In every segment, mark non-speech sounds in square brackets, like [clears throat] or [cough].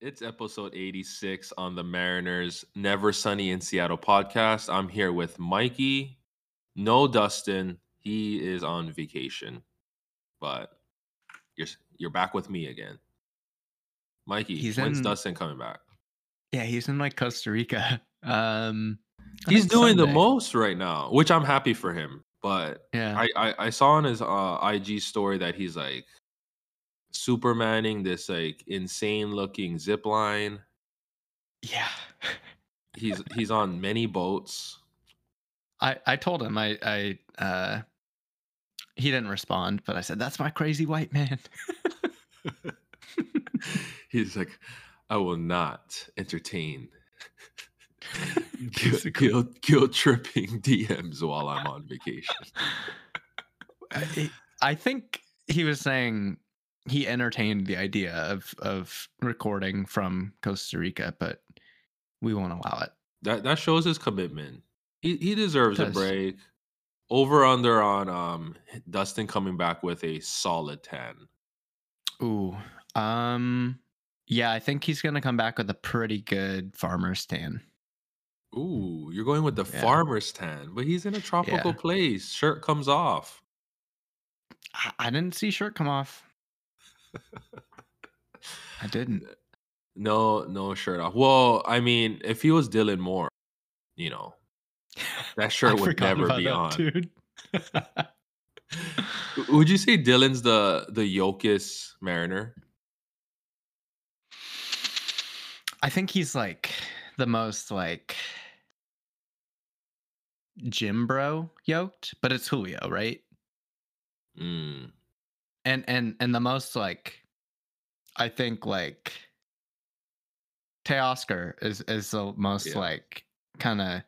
It's episode 86 on the Mariners Never Sunny in Seattle podcast. I'm here with Mikey. No Dustin. He is on vacation. But you're you're back with me again. Mikey, He's when's in- Dustin coming back? Yeah, he's in like Costa Rica. [laughs] Um, He's doing the most right now, which I'm happy for him. But Yeah, I, I I saw on his uh, IG story that he's like supermaning this like insane looking zip line. yeah. He's he's on many boats. I I told him I I uh he didn't respond, but I said that's my crazy white man. [laughs] he's like, I will not entertain [laughs] guilt, guilt, guilt tripping [laughs] DMs while I'm on vacation. I, I think he was saying he entertained the idea of of recording from Costa Rica, but we won't allow it. That that shows his commitment. He he deserves a break. Over under on um Dustin coming back with a solid 10. Ooh. Um yeah, I think he's gonna come back with a pretty good farmer stand. Ooh, you're going with the Yeah. farmer's tan, but he's in a tropical Yeah. place. Shirt comes off. I, I didn't see shirt come off. I didn't. No, no shirt off. Well, I mean, if he was Dylan Moore, you know, that [laughs] shirt would never be that, on. dude. [laughs] Would you say Dylan's the the Yokis Mariner? I think he's like the most like gym bro yoked, but it's Julio, right? Mm. And and and the most like I think like Teoscar is is the most Yeah. like kind of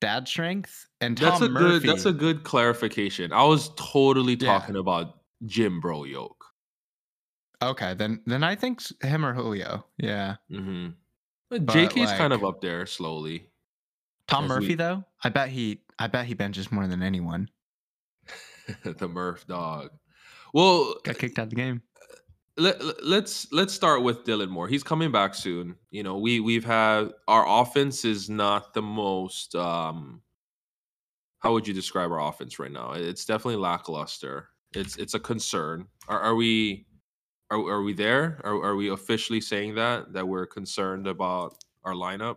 dad strength and That's a Murphy. good. That's a good clarification. I was totally Yeah. talking about Jim Bro Yoke. okay, then then I think him or Julio. Yeah. hmm But JK's kind of up there slowly. Tom As we- Murphy though, I bet he I bet he benches more than anyone. [laughs] the Murph dog. Well, Got kicked out of the game. let, let- let's let's start with Dylan Moore. He's coming back soon. You know, we we've had our offense is not the most um how would you describe our offense right now? It's definitely lackluster. It's it's a concern. Are, are we are, are we there? Are, are we officially saying that that we're concerned about our lineup?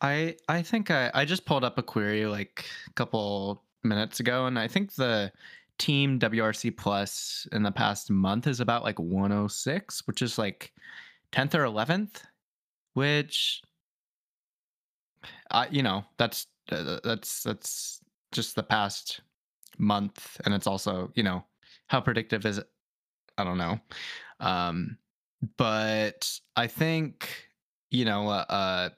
I I think I I just pulled up a query like a couple minutes ago, and I think the team WRC plus in the past month is about like 106, which is like 10th or 11th, which I you know that's uh, that's that's just the past month, and it's also you know how predictive is it? I don't know, um, but I think you know uh, uh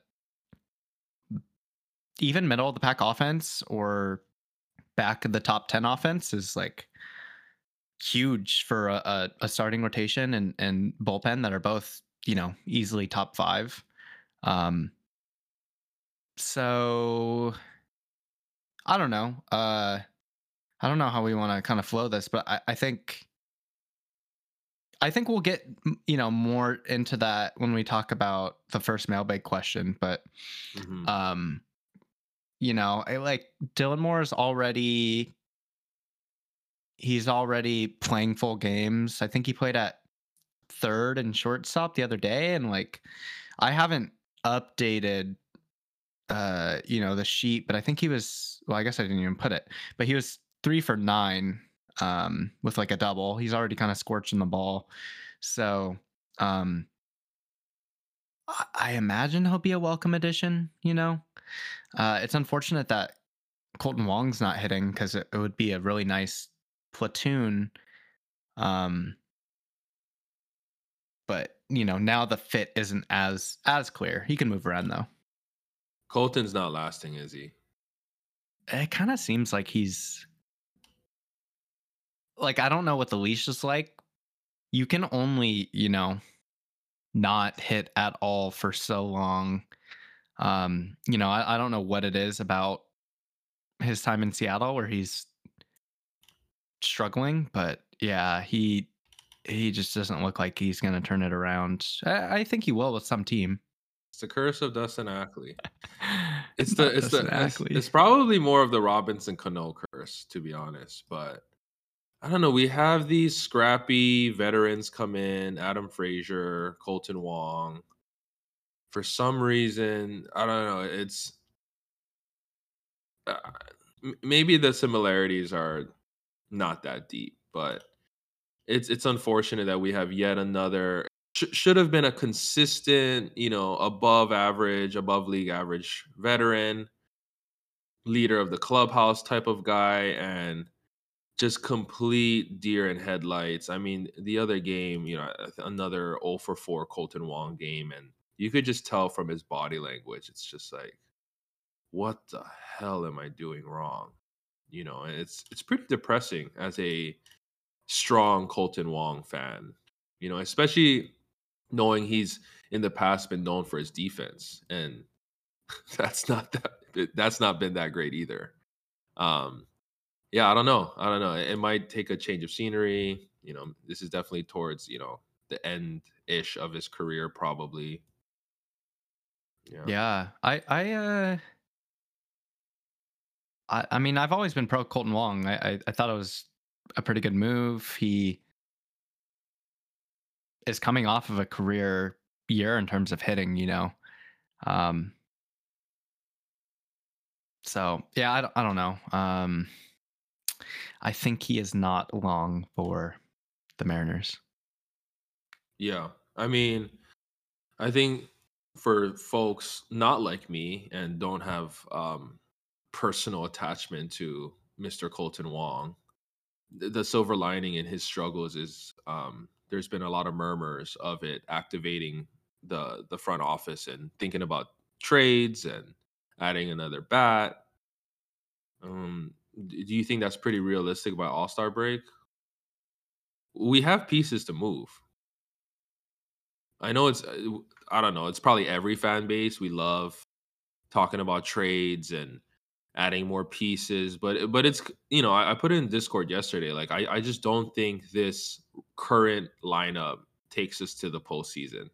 even middle of the pack offense or back of the top 10 offense is like huge for a, a, a starting rotation and, and bullpen that are both, you know, easily top five. Um, so I don't know. Uh, I don't know how we want to kind of flow this, but I, I think I think we'll get you know more into that when we talk about the first mailbag question. But Mhm. um you know I like dylan moore is already he's already playing full games. I think he played at third and shortstop the other day and like i haven't updated uh you know the sheet but i think he was well i guess i didn't even put it but he was three for nine um with like a double. He's already kind of scorching the ball. So um I imagine he'll be a welcome addition, you know. Uh, it's unfortunate that Kolten Wong's not hitting because it, it would be a really nice platoon. Um, but you know now the fit isn't as as clear. He can move around though. Kolten's not lasting, is he? It kind of seems like he's like I don't know what the leash is like. You can only you know not hit at all for so long. Um, you know, I, I don't know what it is about his time in Seattle where he's struggling, but yeah, he he just doesn't look like he's going to turn it around. I, I, think he will with some team. It's the curse of Dustin Ackley. [laughs] It's the it's Dustin the it's, it's, probably more of the Robinson Cano curse, to be honest. But I don't know. We have these scrappy veterans come in: Adam Frazier, Kolten Wong. For some reason, I don't know. It's uh, maybe the similarities are not that deep, but it's it's unfortunate that we have yet another sh- should have been a consistent, you know, above average, above league average veteran, leader of the clubhouse type of guy and just complete deer in headlights. I mean, the other game, you know, another 0 for 4 Kolten Wong game and you could just tell from his body language it's just like what the hell am I doing wrong? You know, and it's it's pretty depressing as a strong Kolten Wong fan. You know, especially knowing he's in the past been known for his defense, and [laughs] that's not that that's not been that great either. Um, yeah, I don't know. I don't know. It might take a change of scenery. You know, this is definitely towards you know the end ish of his career, probably. Yeah. Yeah. I I uh I, I mean, I've always been pro Kolten Wong. I, I, I thought it was a pretty good move. He is coming off of a career year in terms of hitting, you know. Um, so yeah, I don't, I don't know. Um, I think he is not long for the Mariners. Yeah, I mean, I think for folks not like me and don't have um, personal attachment to Mr. Kolten Wong. The silver lining in his struggles is um, there's been a lot of murmurs of it activating the the front office and thinking about trades and adding another bat. Um, do you think that's pretty realistic by All Star break? We have pieces to move. I know it's uh, I don't know, it's probably every fan base. We love talking about trades and adding more pieces. But but it's you know I, I put it in Discord yesterday. Like I I just don't think this current lineup takes us to the postseason.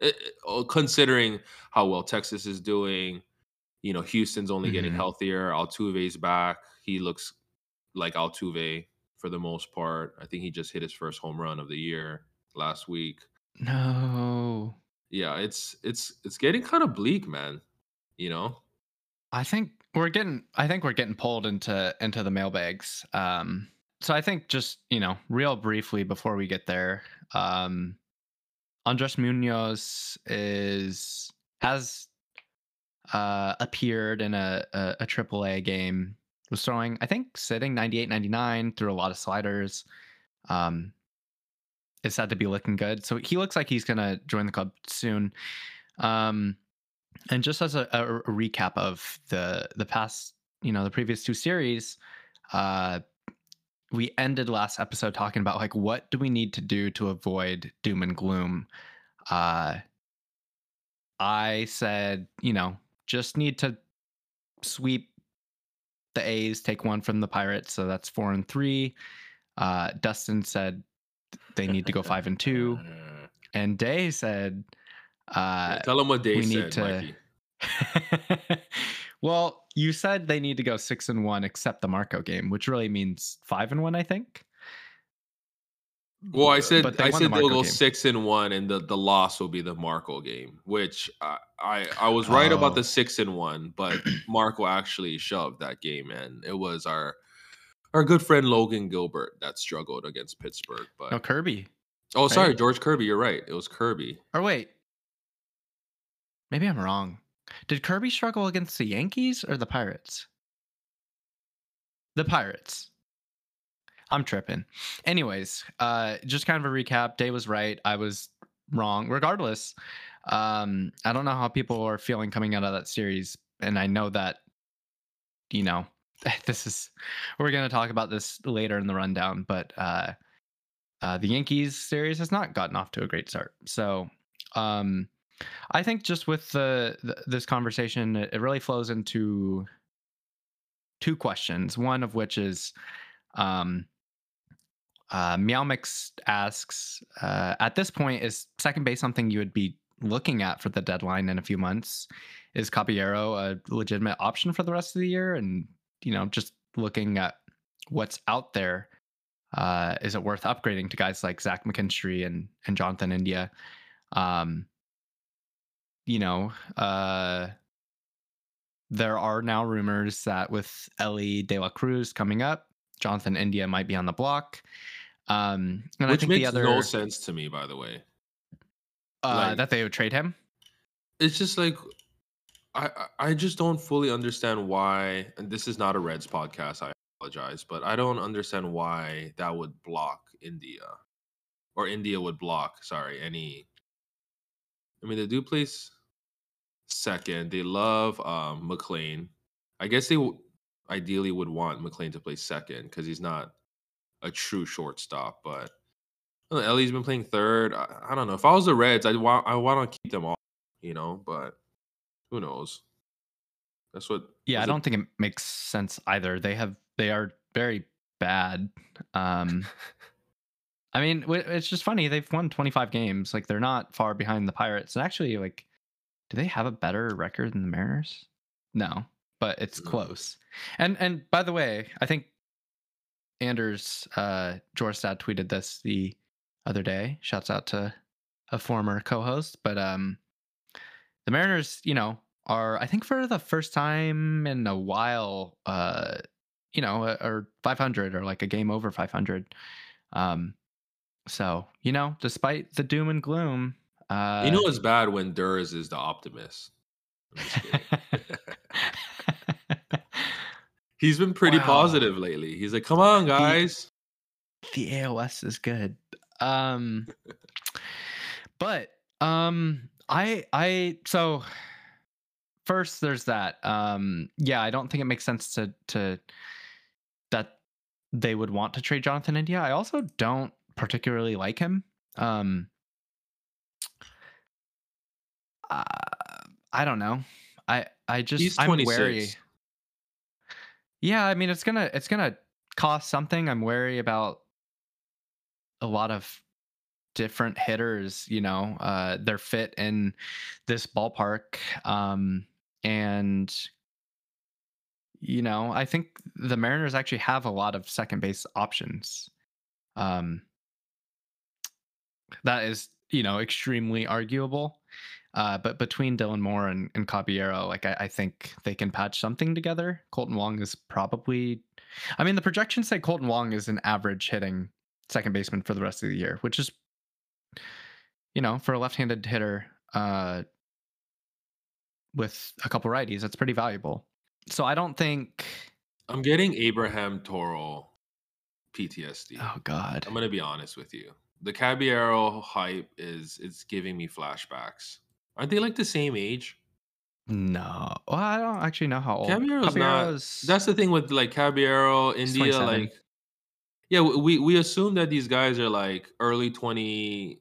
It, eh, it, eh, oh, considering how well Texas is doing, you know Houston's only mm-hmm. getting healthier. Altuve's back. He looks like Altuve for the most part. I think he just hit his first home run of the year last week. No. Yeah, it's it's it's getting kind of bleak, man. You know. I think we're getting I think we're getting pulled into into the mailbags. Um so I think just, you know, real briefly before we get there, um Andres Munoz is has uh appeared in a a, a AAA game. Was throwing, I think, sitting 98 99 through a lot of sliders. Um is said to be looking good. So he looks like he's gonna join the club soon. Um and just as a, a, recap of the the past, you know, the previous two series, uh, we ended last episode talking about like what do we need to do to avoid doom and gloom. Uh, I said, you know, just need to sweep the A's, take one from the Pirates, so that's four and three. Uh, Dustin said they need to go five and two, [laughs] and Dae said uh, Tell them what they we said, to... [laughs] well, you said they need to go six and one except the Marco game, which really means five and one, I think. Well, I said I said the they'll go game. six and one, and the, the loss will be the Marco game, which I I, I was right oh. about the oh. six and one, but [clears throat] Marco actually shoved that game, and it was our our good friend Logan Gilbert that struggled against Pittsburgh. But no Kirby. Oh, sorry, George Kirby. You're right. It was Kirby. Or wait, Maybe I'm wrong. Did Kirby struggle against the Yankees or the Pirates? The Pirates. I'm tripping. Anyways, uh, just kind of a recap. Dae was right. I was wrong. Regardless, um, I don't know how people are feeling coming out of that series, and I know that, you know, [laughs] this is we're going to talk about this later in the rundown, but uh, uh, the Yankees series has not gotten off to a great start. So, um, I think just with the, the this conversation, it, it, really flows into two questions. One of which is, um, Uh, Meowmix asks, uh, at this point, is second base something you would be looking at for the deadline in a few months? Is Caballero a legitimate option for the rest of the year? And you know, just looking at what's out there, uh, is it worth upgrading to guys like Zach McKinstry and and Jonathan India? Um, you know, uh, there are now rumors that with Elly De La Cruz coming up, Jonathan India might be on the block. Um, and Which I think makes the other no sense to me, by the way. uh, like- that they would trade him. It's just like I I just don't fully understand why. And this is not a Reds podcast. I apologize, but I don't understand why that would block India, or India would block. Sorry, any. I mean, they do place second. They love um, McLain. I guess they w- ideally would want McLain to play second because he's not a true shortstop. But know, Elly's been playing third. I, I don't know. If I was the Reds, I'd want I want to keep them all, you know. But who knows? That's what. Yeah, I don't think it makes sense either. They have they are very bad. Um, [laughs] I mean, it's just funny. They've won 25 games. Like they're not far behind the Pirates. And actually, like, do they have a better record than the Mariners? No, but it's No. close. And and by the way, I think Anders uh Jorstad tweeted this the other day. Shouts out to a former co-host, but um the Mariners, you know, are I think for the first time in a while uh you know, uh, or 500 or like a game over 500. Um so, you know, despite the doom and gloom, uh you know it's bad when Durs is the optimist. I'm just kidding. [laughs] [laughs] He's been pretty Wow. positive lately. He's like, "Come on, guys." the AOS is good. Um [laughs] but um I I so first there's that. Um yeah, I don't think it makes sense to to that they would want to trade Jonathan India. I also don't particularly like him. Um uh, I don't know. I I just He's I'm 26. wary. Yeah, I mean it's gonna it's gonna cost something. I'm wary about a lot of different hitters, you know, uh their fit in this ballpark. Um and you know, I think the Mariners actually have a lot of second base options. Um that is, you know, extremely arguable. Uh, but between Dylan Moore and, and Caballero, like I, I think they can patch something together. Kolten Wong is probably, I mean, the projections say Kolten Wong is an average hitting second baseman for the rest of the year, which is, you know, for a left-handed hitter uh, with a couple righties, that's pretty valuable. So I don't think. I'm getting Abraham Toro PTSD. Oh God. I'm gonna be honest with you. The Caballero hype is it's giving me flashbacks. Aren't they like the same age? No. Well, I don't actually know how old. Caballero's not- That's the thing with like Caballero, India, like yeah, we we assume that these guys are like early 20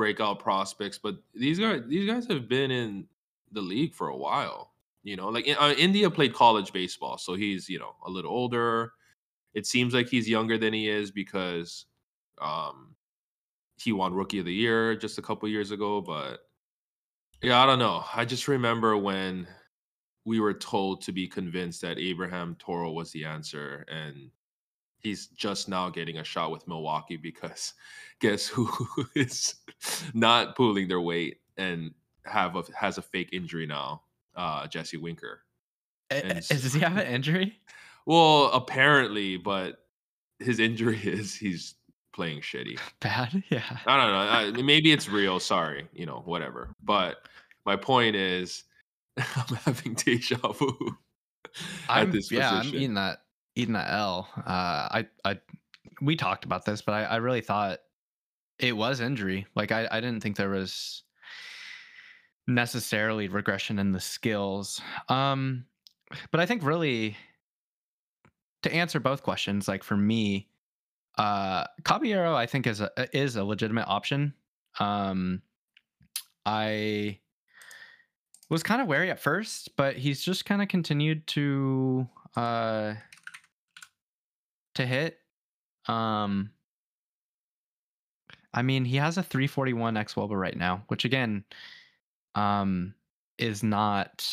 breakout prospects, but these guys these guys have been in the league for a while. You know, like uh, India played college baseball, so he's you know a little older. It seems like he's younger than he is because um he won Rookie of the Year just a couple years ago, but yeah, I don't know. I just remember when we were told to be convinced that Abraham Toro was the answer, and he's just now getting a shot with Milwaukee because [laughs] guess who [laughs] is not pulling their weight and have a has a fake injury now? Uh, Jesse Winker. Eh, and eh, Does he have an injury? Well, apparently, but his injury [laughs] is he's playing shitty. Bad. Yeah. I don't know. I, maybe it's real. Sorry, you know, whatever. But my point is, I'm having deja vu at I'm, this yeah, I'm eating that eating that L. Uh, I I we talked about this, but I, I really thought it was injury. Like I, I didn't think there was necessarily regression in the skills. Um, but I think really to answer both questions, like for me, uh, Caballero, I think is a is a legitimate option. Um, I was kind of wary at first, but he's just kind of continued to uh to hit. Um I mean, he has a 341 xwOBA right now, which again, um, is not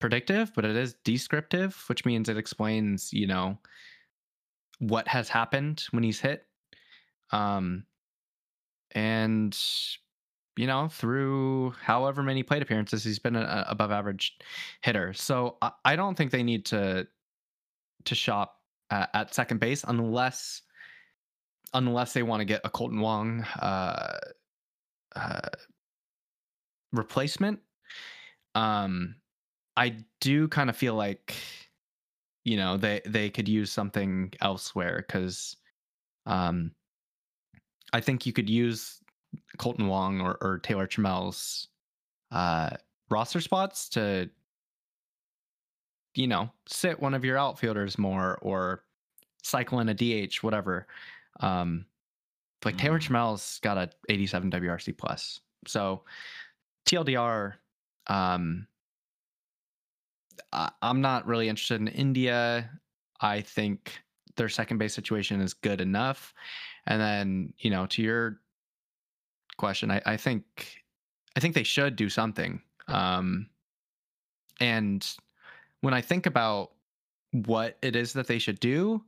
predictive, but it is descriptive, which means it explains, you know, what has happened when he's hit. Um, and you know, through however many plate appearances, he's been an above average hitter. So I, I, don't think they need to to shop at, at second base unless unless they want to get a Kolten Wong uh, uh, replacement. Um, I do kind of feel like you know they they could use something elsewhere because um, I think you could use Kolten Wong or, or Taylor Trammell's uh, roster spots to, you know, sit one of your outfielders more or cycle in a DH, whatever. Um, like Taylor mm. Trammell's got a 87 WRC plus. So TLDR, um, I, I'm not really interested in India. I think their second base situation is good enough. And then, you know, to your question. I, I think I think they should do something. Um, and when I think about what it is that they should do,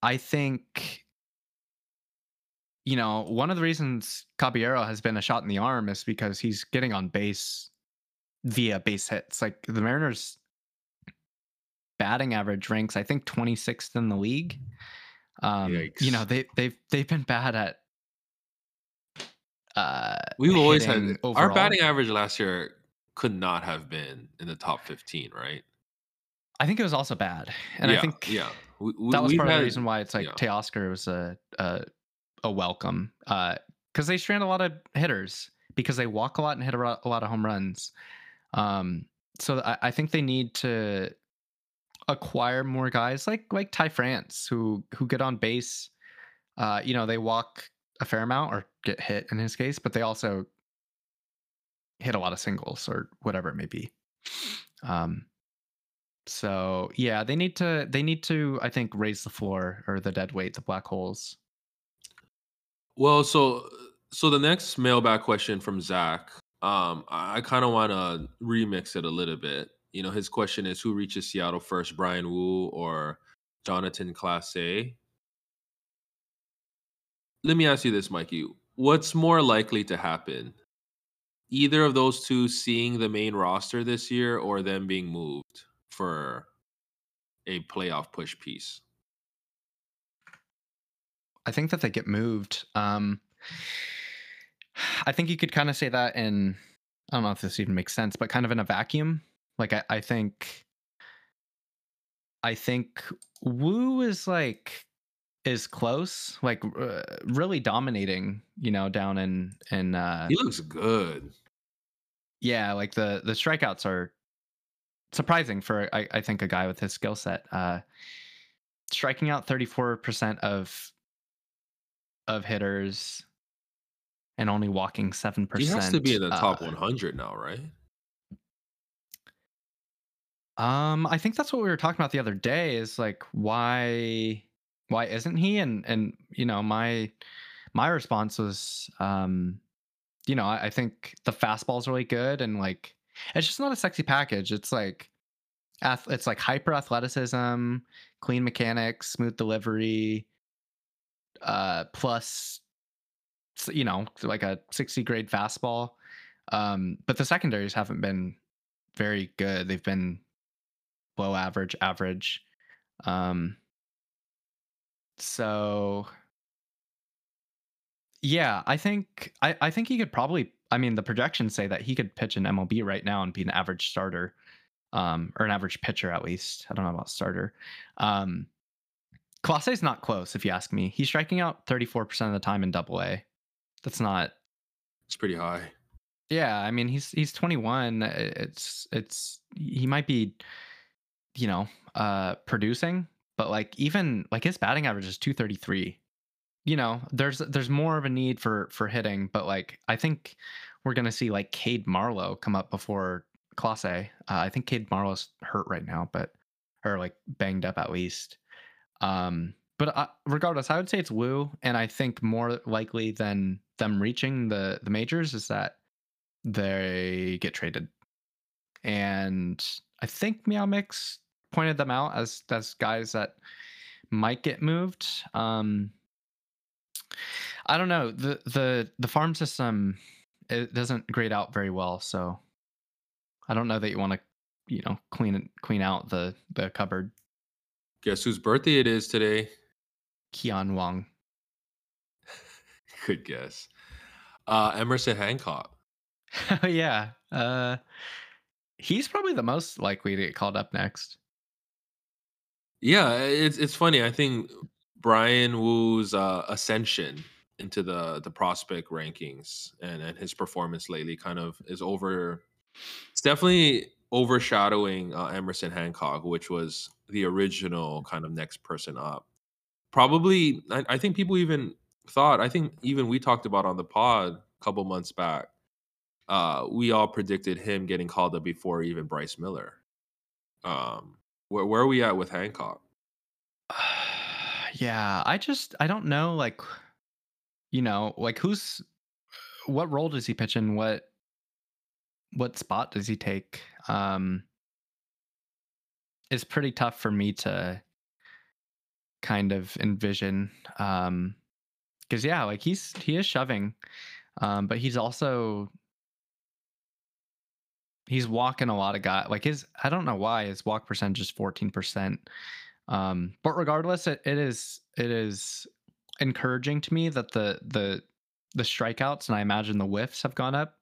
I think you know one of the reasons Caballero has been a shot in the arm is because he's getting on base via base hits. Like the Mariners batting average ranks I think 26th in the league. Um, you know they they've they've been bad at uh, We've always had overall. our batting average last year could not have been in the top 15, right? I think it was also bad, and yeah, I think yeah, we, we, that was part had, of the reason why it's like yeah. Teoscar was a a, a welcome because uh, they strand a lot of hitters because they walk a lot and hit a, a lot of home runs. Um, so I, I, think they need to acquire more guys like like Ty France who who get on base. Uh, you know, they walk a fair amount or get hit in his case, but they also hit a lot of singles or whatever it may be. Um, so yeah, they need to they need to I think raise the floor or the dead weight, the black holes. Well, so so the next mailbag question from Zach, um, I kind of want to remix it a little bit. You know, his question is who reaches Seattle first, Bryan Woo or Jonathan Clase? let me ask you this, Mikey. What's more likely to happen? Either of those two seeing the main roster this year or them being moved for a playoff push piece? I think that they get moved. Um, I think you could kind of say that in, I don't know if this even makes sense, but kind of in a vacuum. Like, I, I think, I think Woo is like is close, like uh, really dominating, you know, down in in uh He looks good. Yeah, like the the strikeouts are surprising for I, I think a guy with his skill set. Uh striking out 34% of of hitters and only walking 7%. He has to be in the top uh, 100 now, right? Um, I think that's what we were talking about the other day is like why why isn't he? And and you know, my my response was um, you know, I, I think the fastball is really good and like it's just not a sexy package. It's like it's like hyper athleticism, clean mechanics, smooth delivery, uh, plus you know, like a 60 grade fastball. Um, but the secondaries haven't been very good. They've been below average, average. Um, so yeah, I think I, I think he could probably I mean the projections say that he could pitch an MLB right now and be an average starter. Um, or an average pitcher at least. I don't know about starter. Um is not close, if you ask me. He's striking out 34% of the time in double A. That's not it's pretty high. Yeah, I mean he's he's 21. It's it's he might be you know, uh producing, but like even like his batting average is 233 you know there's there's more of a need for for hitting but like i think we're gonna see like cade marlowe come up before clase uh, i think cade marlowe's hurt right now but or like banged up at least um but uh, regardless, I would say it's Woo, and I think more likely than them reaching the the majors is that they get traded. And I think Meow Mix pointed them out as as guys that might get moved. Um, I don't know the the the farm system it doesn't grade out very well, so I don't know that you want to you know clean clean out the the cupboard. Guess whose birthday it is today? Keon Wong. [laughs] Good guess. Uh, Emerson Hancock. Oh [laughs] yeah. Uh, he's probably the most likely to get called up next. Yeah, it's it's funny. I think Bryan Woo's uh, ascension into the the prospect rankings and and his performance lately kind of is over. It's definitely overshadowing uh, Emerson Hancock, which was the original kind of next person up. Probably, I, I think people even thought. I think even we talked about on the pod a couple months back. Uh, we all predicted him getting called up before even Bryce Miller. Um, where where are we at with Hancock? Yeah, I just I don't know like you know, like who's what role does he pitch in? What what spot does he take? Um it's pretty tough for me to kind of envision um because yeah like he's he is shoving um but he's also he's walking a lot of guys. Like his, I don't know why his walk percentage is fourteen percent. Um, but regardless, it, it is it is encouraging to me that the the the strikeouts and I imagine the whiffs have gone up.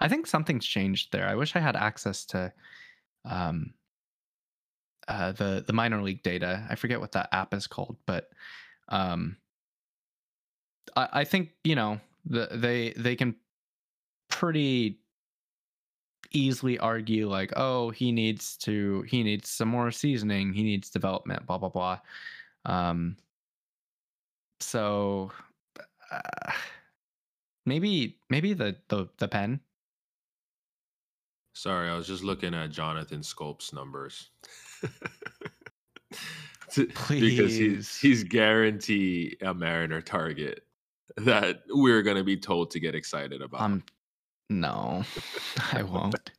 I think something's changed there. I wish I had access to um uh the the minor league data. I forget what that app is called, but um I, I think, you know, the they they can pretty easily argue like, oh, he needs to he needs some more seasoning, he needs development, blah blah blah. Um, so uh, maybe maybe the the the pen. Sorry, I was just looking at Jonathan Schoop's numbers. [laughs] Please. because he's he's guarantee a Mariner target that we're gonna be told to get excited about. Um, no, [laughs] I won't.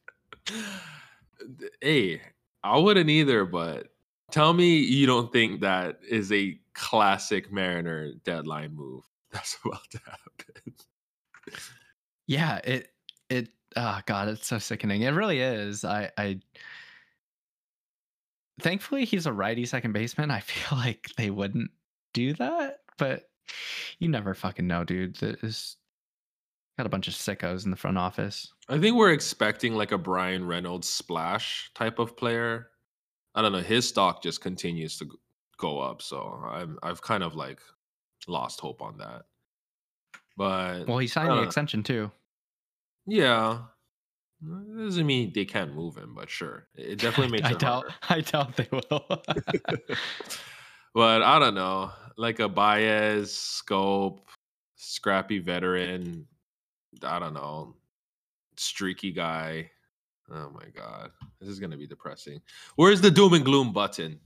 hey, I wouldn't either, but tell me you don't think that is a classic Mariner deadline move [laughs] that's about to happen. Yeah, it it oh god, it's so sickening. It really is. I I thankfully he's a righty second baseman. I [laughs] feel like they wouldn't do that, but you never fucking know, dude. There's Got a bunch of sickos in the front office. I think we're expecting like a Bryan Reynolds splash type of player. I don't know. His stock just continues to go up, so I'm I've kind of like lost hope on that. But well, he signed the extension too. Yeah, doesn't mean they can't move him, but sure, it definitely [laughs] makes. I, I doubt. I doubt they will. [laughs] [laughs] but I don't know, like a Baez, Schoop, scrappy veteran I don't know, streaky guy. Oh my god, this is gonna be depressing. Where's the doom and gloom button?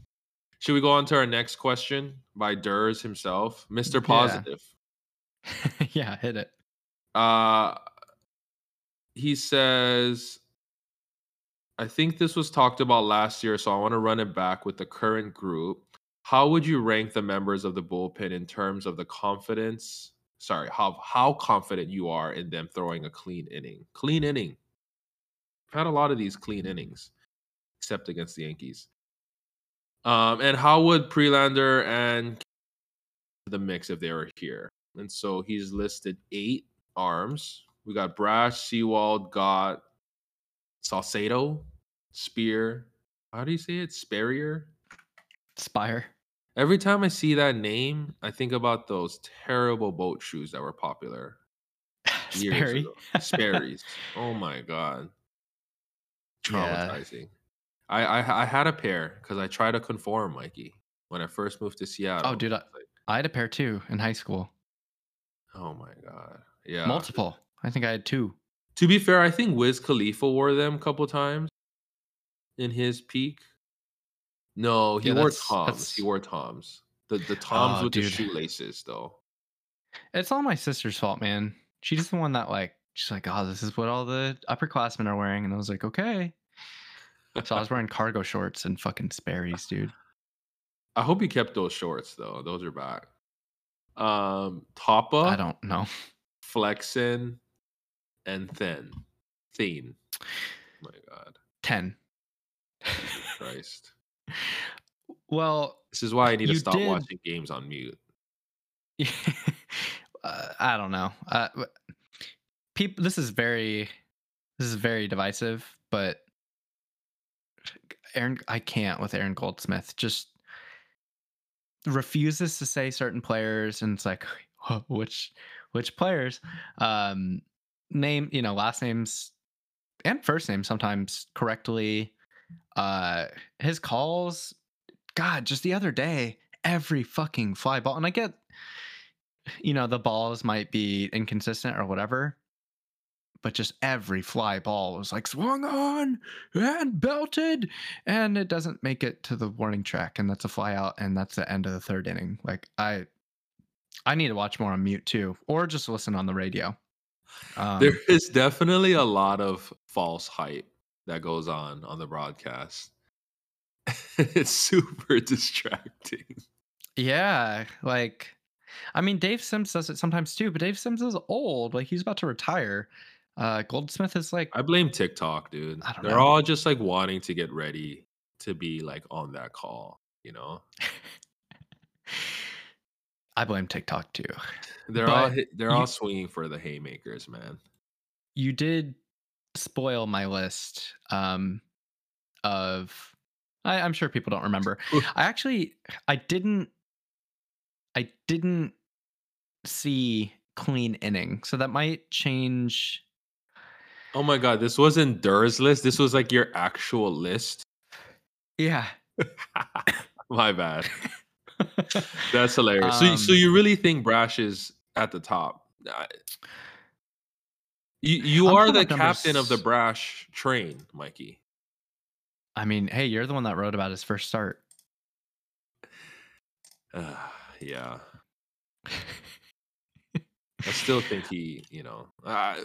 Should we go on to our next question by Durs himself, Mister Positive? Yeah. [laughs] yeah, hit it. Uh, he says, I think this was talked about last year, so I want to run it back with the current group. How would you rank the members of the bullpen in terms of the confidence sorry, how how confident you are in them throwing a clean inning. Clean inning. I've had a lot of these clean innings, except against the Yankees. Um, and how would Prelander and the mix if they were here? And so he's listed eight arms. We got Brash, Sewald, got Saucedo, Spear. How do you say it? Spurrier? Spire. Every time I see that name, I think about those terrible boat shoes that were popular [laughs] years Sperry. ago. [laughs] Sperry's. oh my god, traumatizing. Yeah. I, I I had a pair because I tried to conform, Mikey, when I first moved to oh, Seattle. Oh, dude, I, I had a pair too in high school. Oh my god, yeah, multiple. I think I had two. To be fair, I think Wiz Khalifa wore them a couple times in his peak. No, he yeah, wore Toms. He wore Toms. The the toms Oh, with the shoelaces though. It's all my sister's fault, man. She's the one that like she's like, oh, this is what all the upperclassmen are wearing, and I was like, okay. So I was wearing cargo shorts and fucking Sperry's, dude. I hope you kept those shorts though. Those are back. Um, I don't know. [laughs] Flexen, and Thin. Thin. Oh My God, Ten. Christ. Well, This is why I need to stop did- watching games on mute. [laughs] uh, I don't know. Uh, people, this is very, this is very divisive. But Aaron, I can't with Aaron Goldsmith. Just refuses to say certain players, and it's like, which, which players? Um, name, you know, last names and first names sometimes correctly. Uh, his calls, God, just the other day, every fucking fly ball, and I get you know the balls might be inconsistent or whatever but just every fly ball was like swung on and belted and it doesn't make it to the warning track and that's a fly out and that's the end of the third inning like i i need to watch more on mute too or just listen on the radio. Um, there is definitely a lot of false hype that goes on on the broadcast. [laughs] it's super [laughs] distracting. yeah like i mean dave sims does it sometimes too but dave sims is old like he's about to retire uh goldsmith is like I blame TikTok, dude. I don't They're know. all just like wanting to get ready to be like on that call, you know? [laughs] i blame tiktok too They're all But hit, they're all swinging for the haymakers, man. you did spoil my list um of I, i'm sure people don't remember i actually i didn't i didn't see clean inning so that might change Oh my god, this wasn't Dur's list. This was like your actual list. yeah [laughs] my bad. [laughs] That's hilarious. so, you- so Um, you really think Brash is at the top? I- You you I'm are the numbers. captain of the Brash train, Mikey. i mean hey you're the one that wrote about his first start Uh, [sighs] yeah, I still [laughs] think he, you know, uh,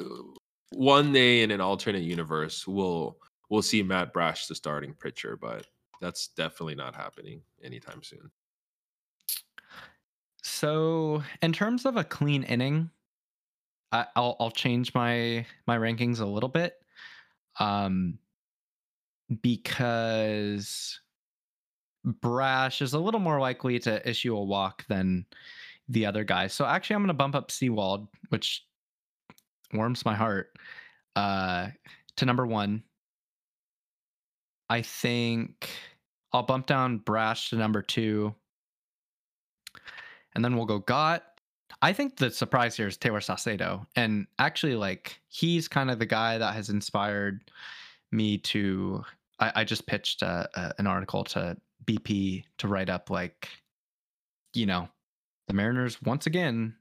one day in an alternate universe, we'll we'll see Matt Brash the starting pitcher, but that's definitely not happening anytime soon. so in terms of a clean inning I, I'll, I'll change my my rankings a little bit um because Brash is a little more likely to issue a walk than the other guy. So actually, I'm going to bump up Sewald, which warms my heart, uh, to number one. I think I'll bump down Brash to number two. And then we'll go Got. I think the surprise here is Taylor Saucedo. And actually, like, he's kind of the guy that has inspired me to. I, I just pitched an article to BP to write up, like, you know, the Mariners once again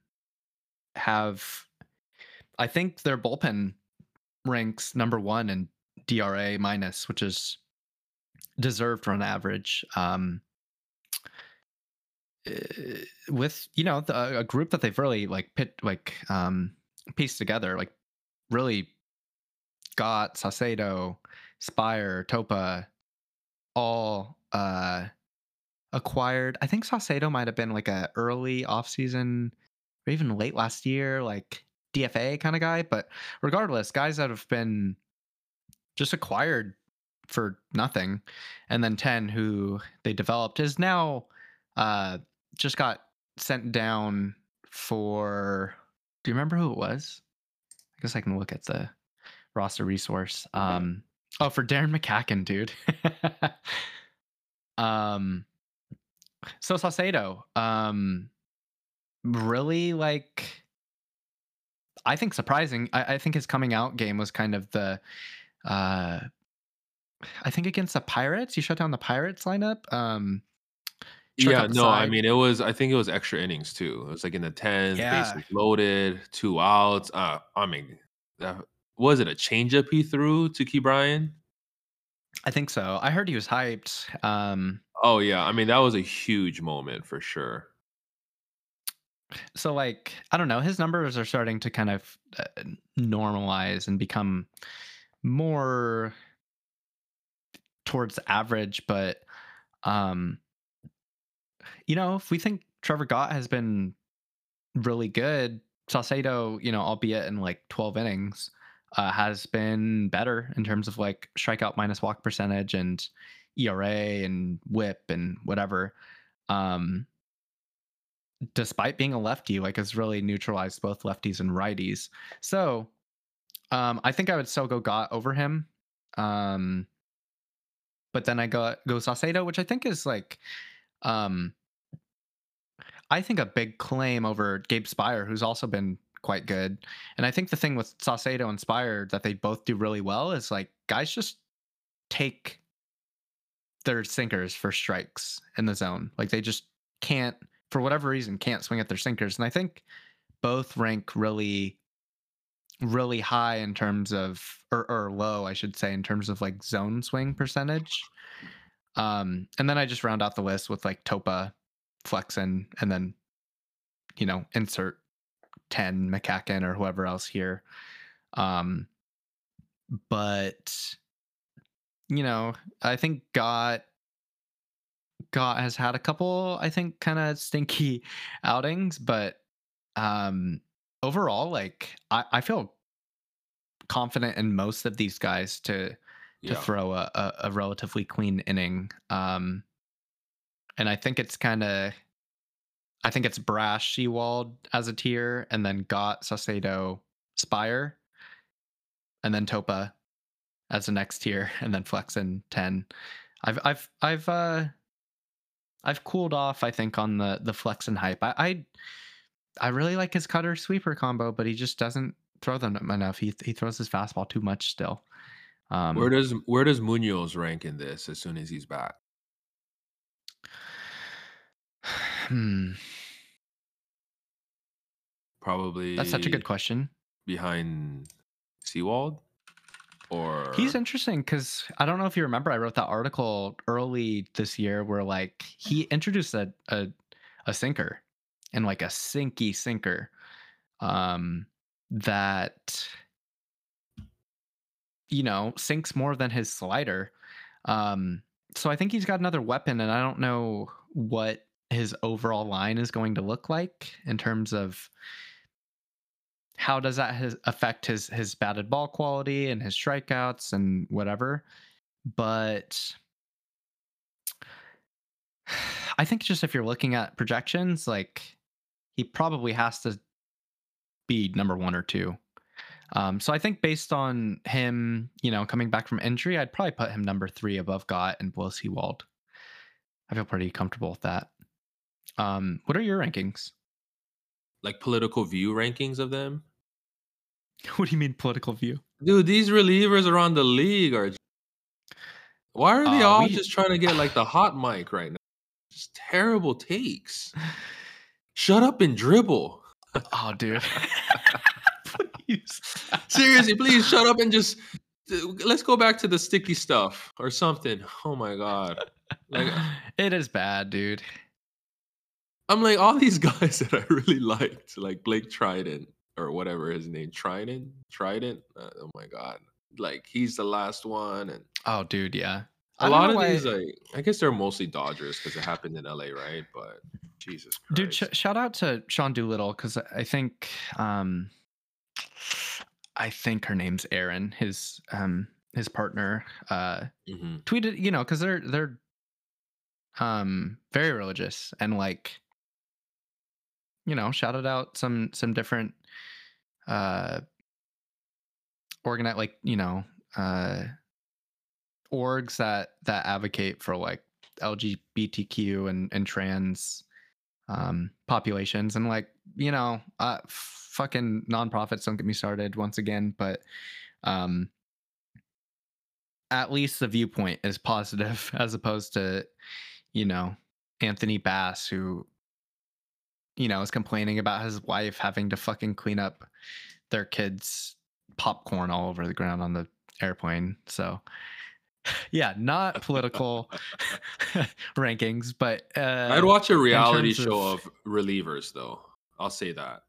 have. I think their bullpen ranks number one in DRA minus, which is deserved run average. Um, with you know the, a group that they've really like pit like um pieced together, like really got Saucedo, Speier, Topa, all uh acquired. I think Saucedo might have been like a early offseason or even late last year, like DFA kind of guy. But regardless, guys that have been just acquired for nothing. And then 10 who they developed is now uh just got sent down for do you remember who it was? I guess I can look at the roster resource. Um oh for Darren McCaughan, dude. [laughs] um so Saucedo, um really like I think surprising. I, I think his coming out game was kind of the uh I think against the Pirates, he shut down the Pirates lineup. Um Yeah, no, I mean it was. I think it was extra innings too. It was like in the tenth, Yeah. bases loaded, two outs. Uh, I mean, that, was it a changeup he threw to Ke'Bryan? I think so. I heard he was hyped. Um Oh yeah, I mean that was a huge moment for sure. So like I don't know, his numbers are starting to kind of uh, normalize and become more towards average, but um you know, if we think Trevor Gott has been really good, Saucedo, you know, albeit in like 12 innings, uh, has been better in terms of like strikeout minus walk percentage and ERA and whip and whatever. Um, despite being a lefty, like has really neutralized both lefties and righties. So um, I think I would still go Gott over him. Um, but then I go go Saucedo, which I think is like um I think a big claim over Gabe Speier, who's also been quite good. And I think the thing with Saucedo and Speier that they both do really well is like guys just take their sinkers for strikes in the zone. Like they just can't, for whatever reason, can't swing at their sinkers. And I think both rank really, really high in terms of, or, or low, I should say, in terms of like zone swing percentage. Um, and then I just round out the list with like Topa, Flexen, and then, you know, insert 10 McCaughan or whoever else here. Um, but you know, I think Gott Gott has had a couple, I think, kind of stinky [laughs] outings, but um overall, like I, I feel confident in most of these guys to to Yeah. throw a, a, a relatively clean inning. Um and I think it's kind of I think it's Brash Sewald as a tier, and then Gott Saucedo, Speier, and then Topa as the next tier, [laughs] and then Flexen ten. I've I've I've uh I've cooled off, I think, on the the Flexen hype. I I, I really like his cutter sweeper combo, but he just doesn't throw them enough. He he throws his fastball too much still. Um, Where does where does Munoz rank in this as soon as he's back? [sighs] hmm, Probably that's such a good question. behind Sewald or He's interesting because I don't know if you remember, I wrote that article early this year where like he introduced a a, a sinker and like a sinky sinker um that you know sinks more than his slider. Um so I think he's got another weapon and I don't know what his overall line is going to look like in terms of how does that affect his his batted ball quality and his strikeouts and whatever but [sighs] i think just if you're looking at projections like he probably has to be number one or two um, so i think based on him you know coming back from injury i'd probably put him number three above gott and below sewald i feel pretty comfortable with that um, what are your rankings like political view rankings of them? [laughs] what do you mean political view Dude, these relievers around the league are why are they Uh, all we- just trying to get like the hot mic right now? Just terrible takes. [laughs] Shut up and dribble. Oh, dude. [laughs] Please. [laughs] Seriously, please shut up and just let's go back to the sticky stuff or something. Oh my god. Like [laughs] it is bad, dude. I'm like all these [laughs] guys that I really liked, like Blake Trident or whatever his name, Trident, Trident. Uh, oh my god, like he's the last one, and Oh, dude, yeah. A lot of why- these, like I guess they're mostly Dodgers because it happened in LA, right? But Jesus Christ, dude, sh- shout out to Sean Doolittle because I think, um, I think her name's Eireann, his um his partner, uh, Mhm. tweeted, you know, because they're they're um very religious and like, you know, shouted out some some different uh organize like you know uh orgs that that advocate for like lgbtq and and trans um populations. And like you know uh fucking nonprofits don't get me started once again but um at least the viewpoint is positive [laughs] as opposed to you know anthony bass who you know is complaining about his wife having to fucking clean up their kids popcorn all over the ground on the airplane. So yeah, not political [laughs] rankings, but uh, I'd watch a reality show of- of relievers, though. I'll say that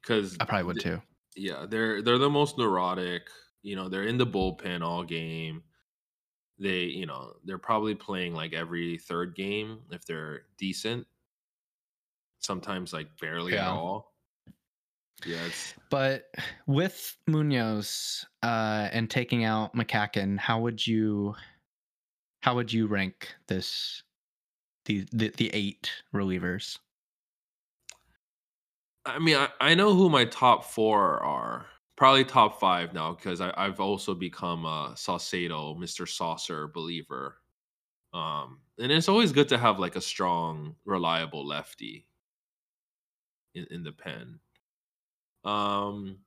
because I probably would too. yeah, they're they're the most neurotic. You know, they're in the bullpen all game. They, you know, they're probably playing like every third game if they're decent. Sometimes like barely at all. It's But with Munoz uh, and taking out McCaughan, how would you how would you rank this the the, the eight relievers? I mean, I, I know who my top four are. Probably top five now because I've also become a Saucedo, Mr. Saucer believer. Um, and it's always good to have like a strong, reliable lefty in, in the pen. Um,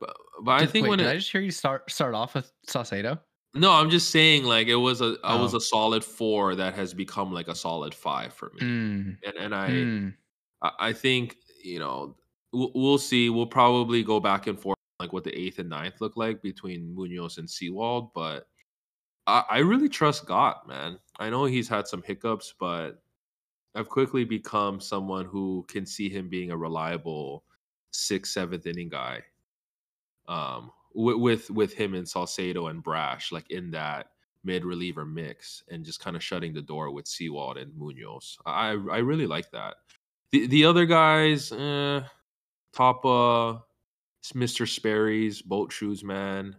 but but I think wait, when did it, I just hear you start start off with Saucedo? no, I'm just saying like it was a I was Oh. a solid four that has become like a solid five for me, Mm, and and I. mm. I I think you know we'll, we'll see. We'll probably go back and forth like what the eighth and ninth look like between Munoz and Sewald, but I, I really trust Gott, man. I know he's had some hiccups, but I've quickly become someone who can see him being a reliable sixth, seventh inning guy. Um, with with, with him and Saucedo and Brash, like in that mid reliever mix, and just kind of shutting the door with Sewald and Munoz. I I really like that. The the other guys, eh, uh Mr. Sperry's boat shoes man.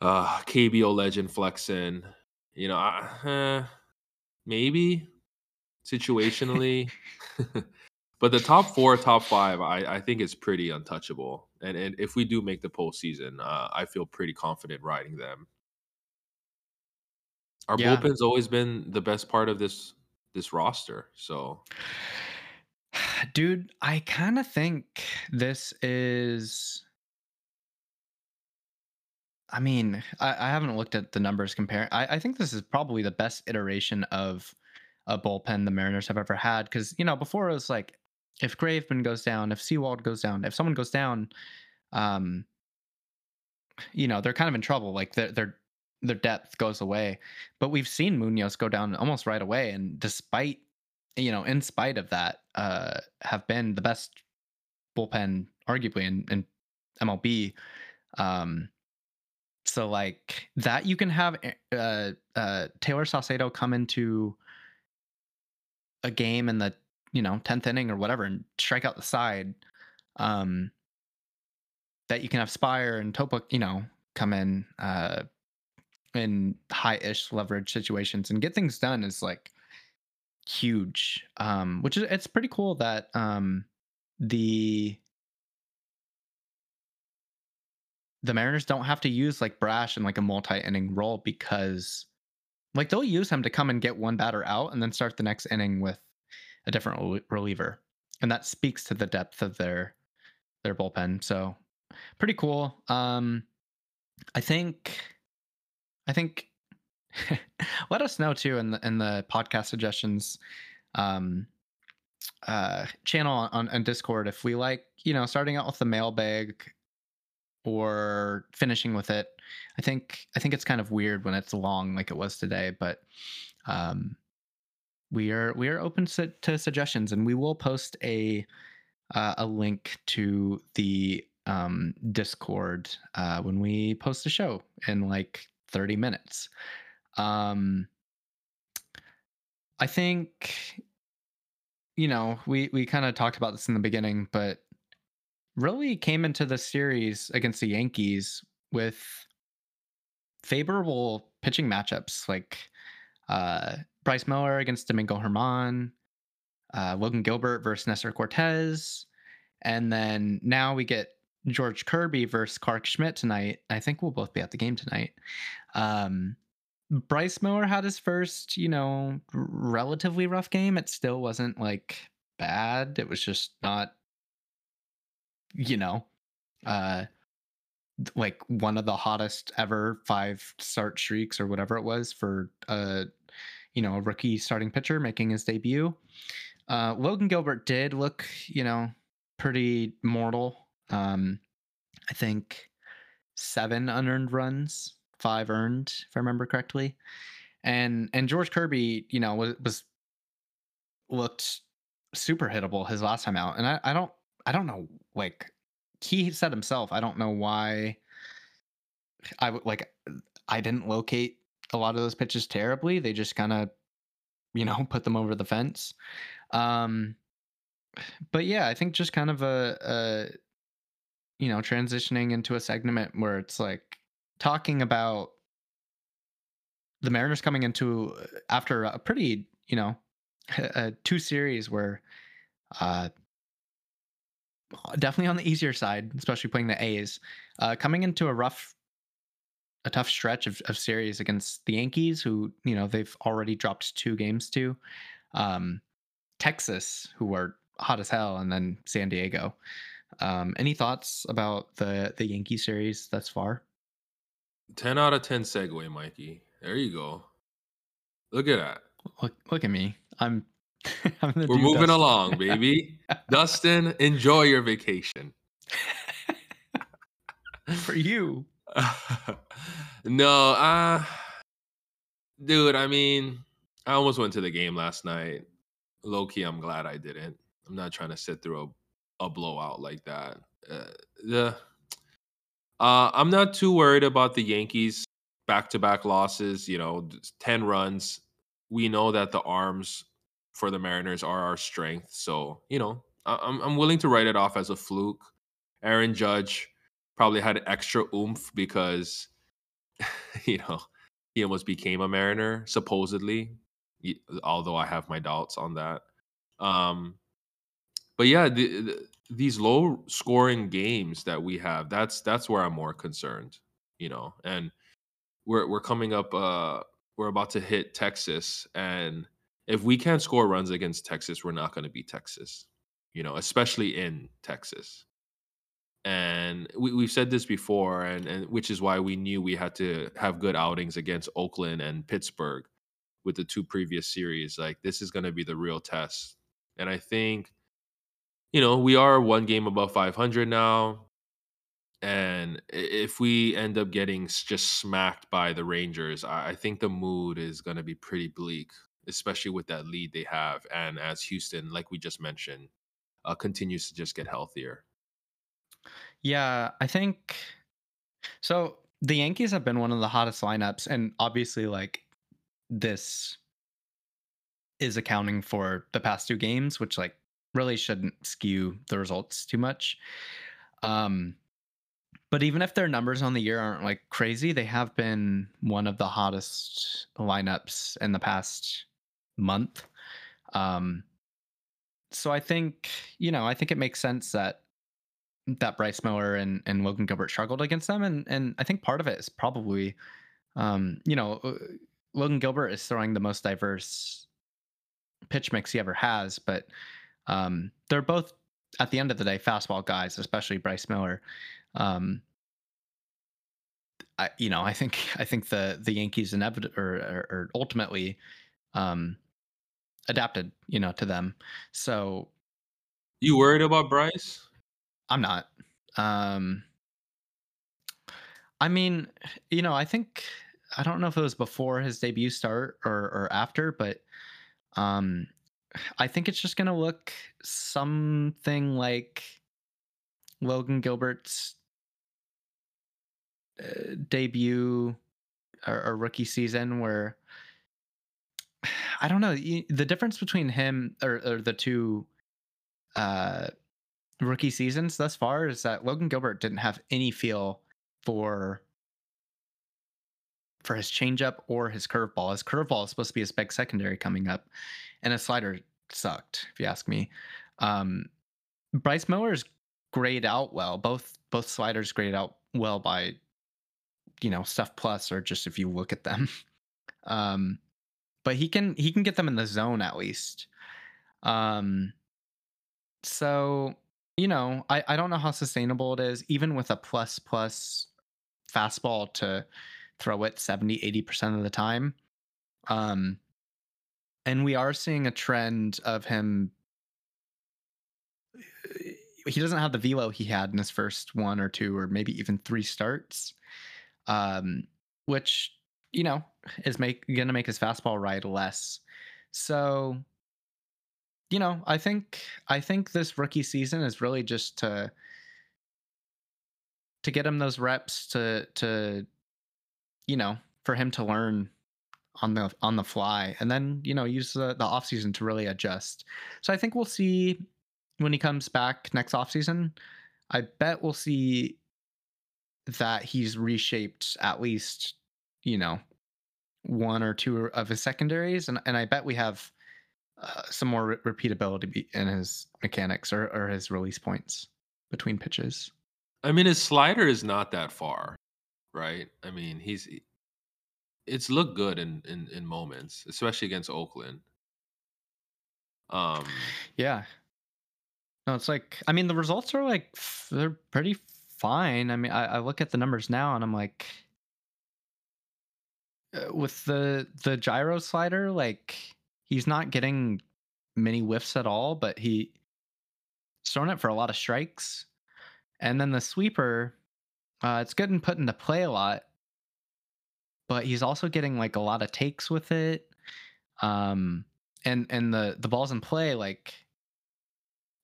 Uh KBO legend Flexen. You know, I, eh, maybe situationally. [laughs] [laughs] but the top four, top five, I, I think it's pretty untouchable. And and if we do make the postseason, uh, I feel pretty confident riding them. Our Yeah. bullpen's always been the best part of this this roster. So [sighs] Dude, I kind of think this is. I mean, I, I haven't looked at the numbers comparing. I, I think this is probably the best iteration of a bullpen the Mariners have ever had. Because you know, before it was like, if Graveman goes down, if Sewald goes down, if someone goes down, um, you know, they're kind of in trouble. Like their their their depth goes away. But we've seen Munoz go down almost right away, and despite you know, in spite of that, uh, have been the best bullpen, arguably in, in MLB. Um, so like that, you can have uh, uh, Tayler Saucedo come into a game in the you know tenth inning or whatever and strike out the side. Um, that you can have Speier and Topa, you know, come in uh, in high-ish leverage situations and get things done is like huge um which is it's pretty cool that um the the mariners don't have to use like brash in like a multi-inning role because like they'll use him to come and get one batter out and then start the next inning with a different reliever and that speaks to the depth of their their bullpen so pretty cool. Um i think i think [laughs] let us know too in the in the podcast suggestions um uh channel on, on discord if we like you know starting out with the mailbag or finishing with it. I think i think it's kind of weird when it's long like it was today but um we are we are open to, to suggestions and we will post a uh, a link to the um discord uh when we post a show in like 30 minutes. Um i think you know we we kind of talked about this in the beginning but really came into the series against the yankees with favorable pitching matchups like uh bryce miller against domingo germán uh logan gilbert versus nestor cortes and then now we get george kirby versus clarke schmidt tonight i think we'll both be at the game tonight um Bryce Miller had his first, you know, relatively rough game. It still wasn't like bad. It was just not, you know, uh, like one of the hottest ever five start streaks or whatever it was for uh you know a rookie starting pitcher making his debut. Uh, Logan Gilbert did look, you know, pretty mortal. Um, I think seven unearned runs, five earned, if I remember correctly. And and George Kirby, you know, was, was looked super hittable his last time out. And I, I don't I don't know like he said himself, I don't know why I would like I didn't locate a lot of those pitches terribly. They just kind of, you know, [laughs] put them over the fence. Um, but yeah, I think just kind of a, a, you know, transitioning into a segment where it's like talking about the Mariners coming into after a pretty, you know, [laughs] a, two series where, uh, definitely on the easier side, especially playing the A's, uh, coming into a rough a tough stretch of, of series against the Yankees, who you know they've already dropped two games to, um, Texas, who are hot as hell, and then San Diego. Um, any thoughts about the the Yankee series thus far? Ten out of ten segue, Mikey. There you go. Look at that. Look, look at me. I'm. [laughs] I'm We're moving Dustin. along, baby. [laughs] Dustin, enjoy your vacation. [laughs] For you. [laughs] no, uh dude, I mean, I almost went to the game last night. Low key, I'm glad I didn't. I'm not trying to sit through a, a blowout like that. Uh, the uh, I'm not too worried about the Yankees back to back losses. You know, 10 runs. We know that the arms for the Mariners are our strength. So, you know, I- I'm, I'm willing to write it off as a fluke. Aaron Judge probably had extra oomph because [laughs] you know he almost became a Mariner supposedly, although I have my doubts on that. Um, but yeah, the, the, these low scoring games that we have, that's that's where I'm more concerned, you know. And we're we're coming up uh we're about to hit Texas and if we can't score runs against Texas, we're not going to be Texas. You know, especially in Texas and we, we've said this before and, and which is why we knew we had to have good outings against oakland and pittsburgh with the two previous series. Like this is going to be the real test. And i think you know we are one game above 500 now. And if we end up getting just smacked by the rangers i think the mood is going to be pretty bleak especially with that lead they have. And as houston like we just mentioned uh, continues to just get healthier yeah, I think so. The Yankees have been one of the hottest lineups, and obviously, like this is accounting for the past two games, which like really shouldn't skew the results too much. Um, but even if their numbers on the year aren't like crazy, they have been one of the hottest lineups in the past month. Um, so I think you know, I think it makes sense that that Bryce Miller and, and Logan Gilbert struggled against them. And, and I think part of it is probably, um, you know, uh, Logan Gilbert is throwing the most diverse pitch mix he ever has, but um, they're both at the end of the day fastball guys, especially Bryce Miller. Um, I, you know, I think [laughs] I think the the Yankees inevitably or, or, or ultimately um, adapted, you know, to them. So, you worried about Bryce? I'm not. Um, I mean, you know, I think I don't know if it was before his debut start or or after, but um, I think it's just gonna look something like Logan Gilbert's uh, debut or, or, rookie season, where [sighs] I don't know the difference between him or, or the two uh, rookie seasons thus far is that Logan Gilbert didn't have any feel for for his changeup or his curveball. His curveball is supposed to be his big secondary coming up, and his slider sucked, if you ask me. Um, Bryce Miller's grayed out well. Both both sliders grayed out well by you know stuff plus or just if you look at them. [laughs] um, but he can he can get them in the zone at least. Um, so you know, I, I don't know how sustainable it is, even with a plus plus fastball to throw it 70, 80% of the time. Um, and we are seeing a trend of him [sighs] he doesn't have the velo he had in his first one or two or maybe even three starts, um, which you know is make to make his fastball ride less. So, you know, I think I think this rookie season is really just to to get him those reps to to you know for him to learn on the on the fly and then you know use the, the off season to really adjust. So i think we'll see when he comes back next off season i bet we'll see that he's reshaped at least you know one or two of his secondaries and, and i bet we have uh, some more re- repeatability in his mechanics or, or his release points between pitches I mean, his slider is not that far, right? I mean, he's it's looked good in in, in moments, especially against Oakland. Um, yeah no it's like i mean the results are like they're pretty fine i mean I, I look at the numbers now and i'm like uh, with the the gyro slider like he's not getting many whiffs at all but he he's throwing it for a lot of strikes. And then the sweeper uh it's getting put into play a lot. But he's also getting like a lot of takes with it. Um and and the the balls in play like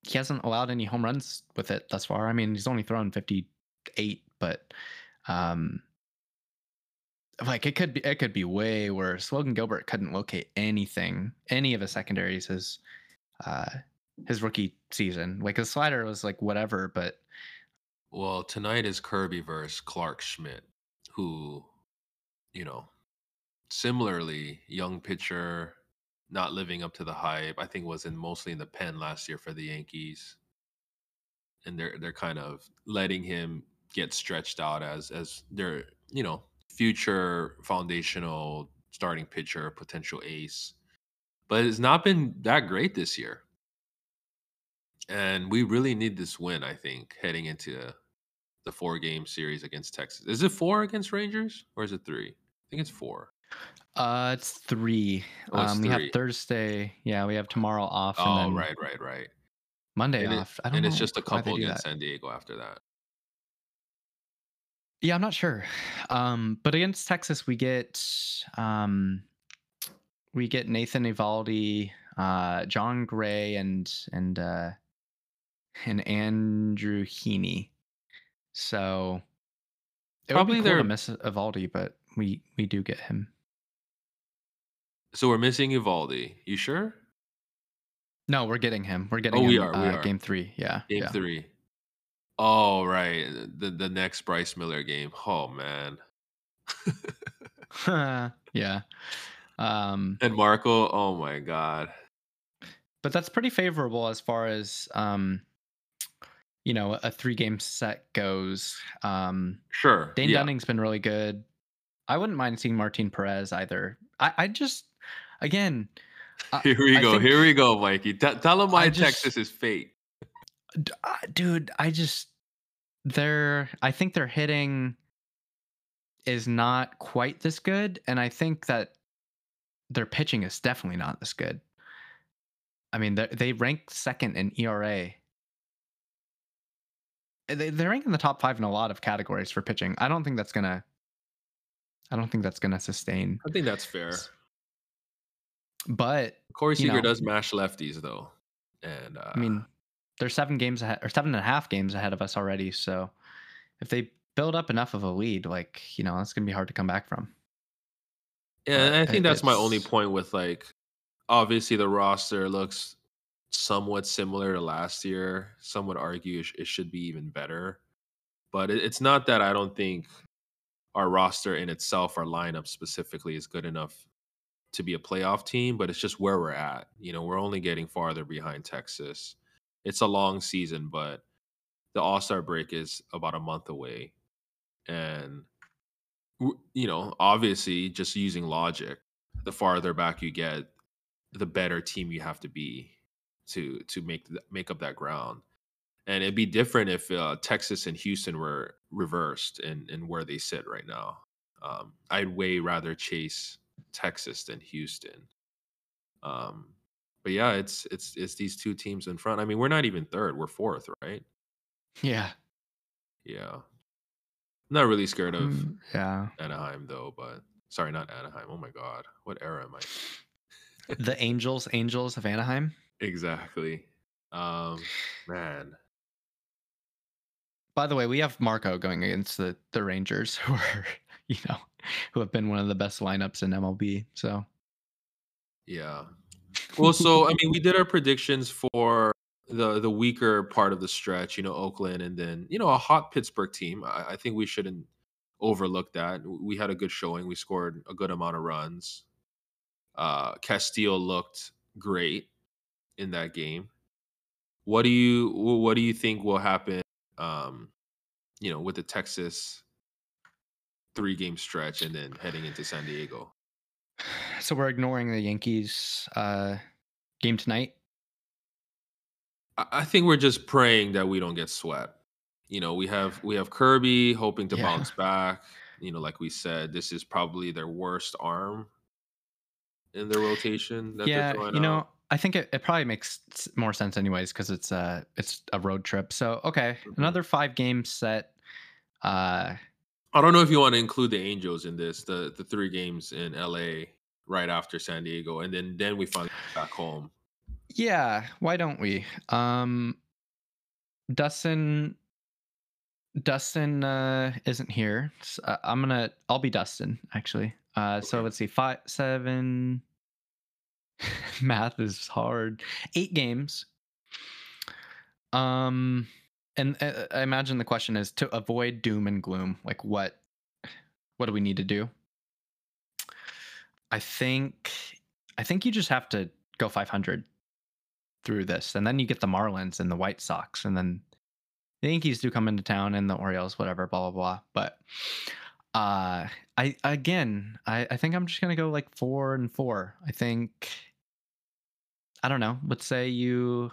he hasn't allowed any home runs with it thus far. I mean he's only thrown 58 but um like it could be it could be way worse logan gilbert couldn't locate anything any of his secondaries his uh his rookie season like his slider was like whatever but well, tonight is Kirby versus Clarke Schmidt, who, you know, similarly young pitcher, not living up to the hype. I think was in mostly in the pen last year for the Yankees, and they're they're kind of letting him get stretched out as as they're you know future foundational starting pitcher, potential ace. But it's not been that great this year. And we really need this win, I think, heading into the four game series against Texas. Is it four against Rangers or is it three? I think it's four. uh it's three Oh, it's um we have. Thursday yeah we have tomorrow off and Oh, right, right, right. Monday And, it- off i don't and it's just a couple against. San Diego after that. Yeah, I'm not sure. Um, but against Texas, we get um, we get Nathan Eovaldi, uh, Jon Gray, and and uh, and Andrew Heaney. So it Probably would be cool they're- to miss Eovaldi, but we we do get him. So we're missing Eovaldi. You sure? No, we're getting him. We're getting Oh, we him, are, we uh, are. game three. Yeah, Game yeah. three. Oh, right. The the next Bryce Miller game. Oh man. [laughs] [laughs] yeah. Um, and Marco, oh my god. but that's pretty favorable as far as um, you know a three game set goes. Um, Sure. Dane yeah. Dunning's been really good. I wouldn't mind seeing Martin Perez either. I, I just again, [laughs] I- Here we I go. Here we go, Mikey. T- tell him why just- Texas is fate. d- uh, dude, I just they're I think their hitting is not quite this good, and I think that their pitching is definitely not this good. I mean, they they rank second in ERA. Uh, They they rank in the top five in a lot of categories for pitching. I don't think that's gonna. I don't think that's gonna sustain. I think that's fair. But Corey you Seager know. does mash lefties though, and uh, I mean, they're seven games ahead or seven and a half games ahead of us already. So if they build up enough of a lead, like you know, that's gonna be hard to come back from. yeah, and I think that's my only point with like, obviously the roster looks somewhat similar to last year. Some would argue it, should be even better, but it's not that I don't think our roster in itself, our lineup specifically, is good enough to be a playoff team. But it's just where we're at. You know, we're only getting farther behind Texas. It's a long season, but the All Star break is about a month away, and you know, obviously, just using logic, the farther back you get, the better team you have to be to to make make up that ground. And it'd be different if uh, Texas and Houston were reversed in in where they sit right now. Um, I'd way rather chase Texas than Houston. Um, but yeah, it's it's it's these two teams in front. I mean, we're not even third; we're fourth, right? Yeah. Yeah. Not really scared of Mm, yeah. Anaheim though, but sorry, not Anaheim. Oh my god, what era am I? The Angels, Angels of Anaheim. Exactly. Um, man, By the way, we have Marco going against the the Rangers, [laughs] who are you know who have been one of the best lineups in MLB. So yeah. Well, so I mean, we did our predictions for the the weaker part of the stretch. You know, Oakland, and then you know a hot Pittsburgh team. I, I think we shouldn't overlook that. We had a good showing. We scored a good amount of runs. Uh, Castillo looked great in that game. What do you what do you think will happen? Um, you know, with the Texas three game stretch and then heading into San Diego. So we're ignoring the Yankees uh, game tonight. I think we're just praying that we don't get swept. You know, we have we have Kirby hoping to Yeah. bounce back. You know, like we said, this is probably their worst arm in their rotation. That yeah, you know, out. I think it, it probably makes more sense anyways because it's a it's a road trip. So okay, Mhm. another five game set. Uh, I don't know if you want to include the Angels in this, the the three games in LA right after San Diego, and then then we finally get back home. yeah, why don't we? Um, Dustin. Dustin uh, isn't here. S- uh, I'm gonna. I'll be Dustin actually. Uh, so let's see, five, seven. [laughs] Math is hard. Eight games. Um, and uh, I imagine the question is to avoid doom and gloom. Like what? What do we need to do? I think. I think you just have to go 500 through this, and then you get the Marlins and the White Sox, and then the Yankees do come into town, and the Orioles, whatever, blah blah blah. But uh, I again, I I think I'm just gonna go like four and four. I think. I don't know. Let's say you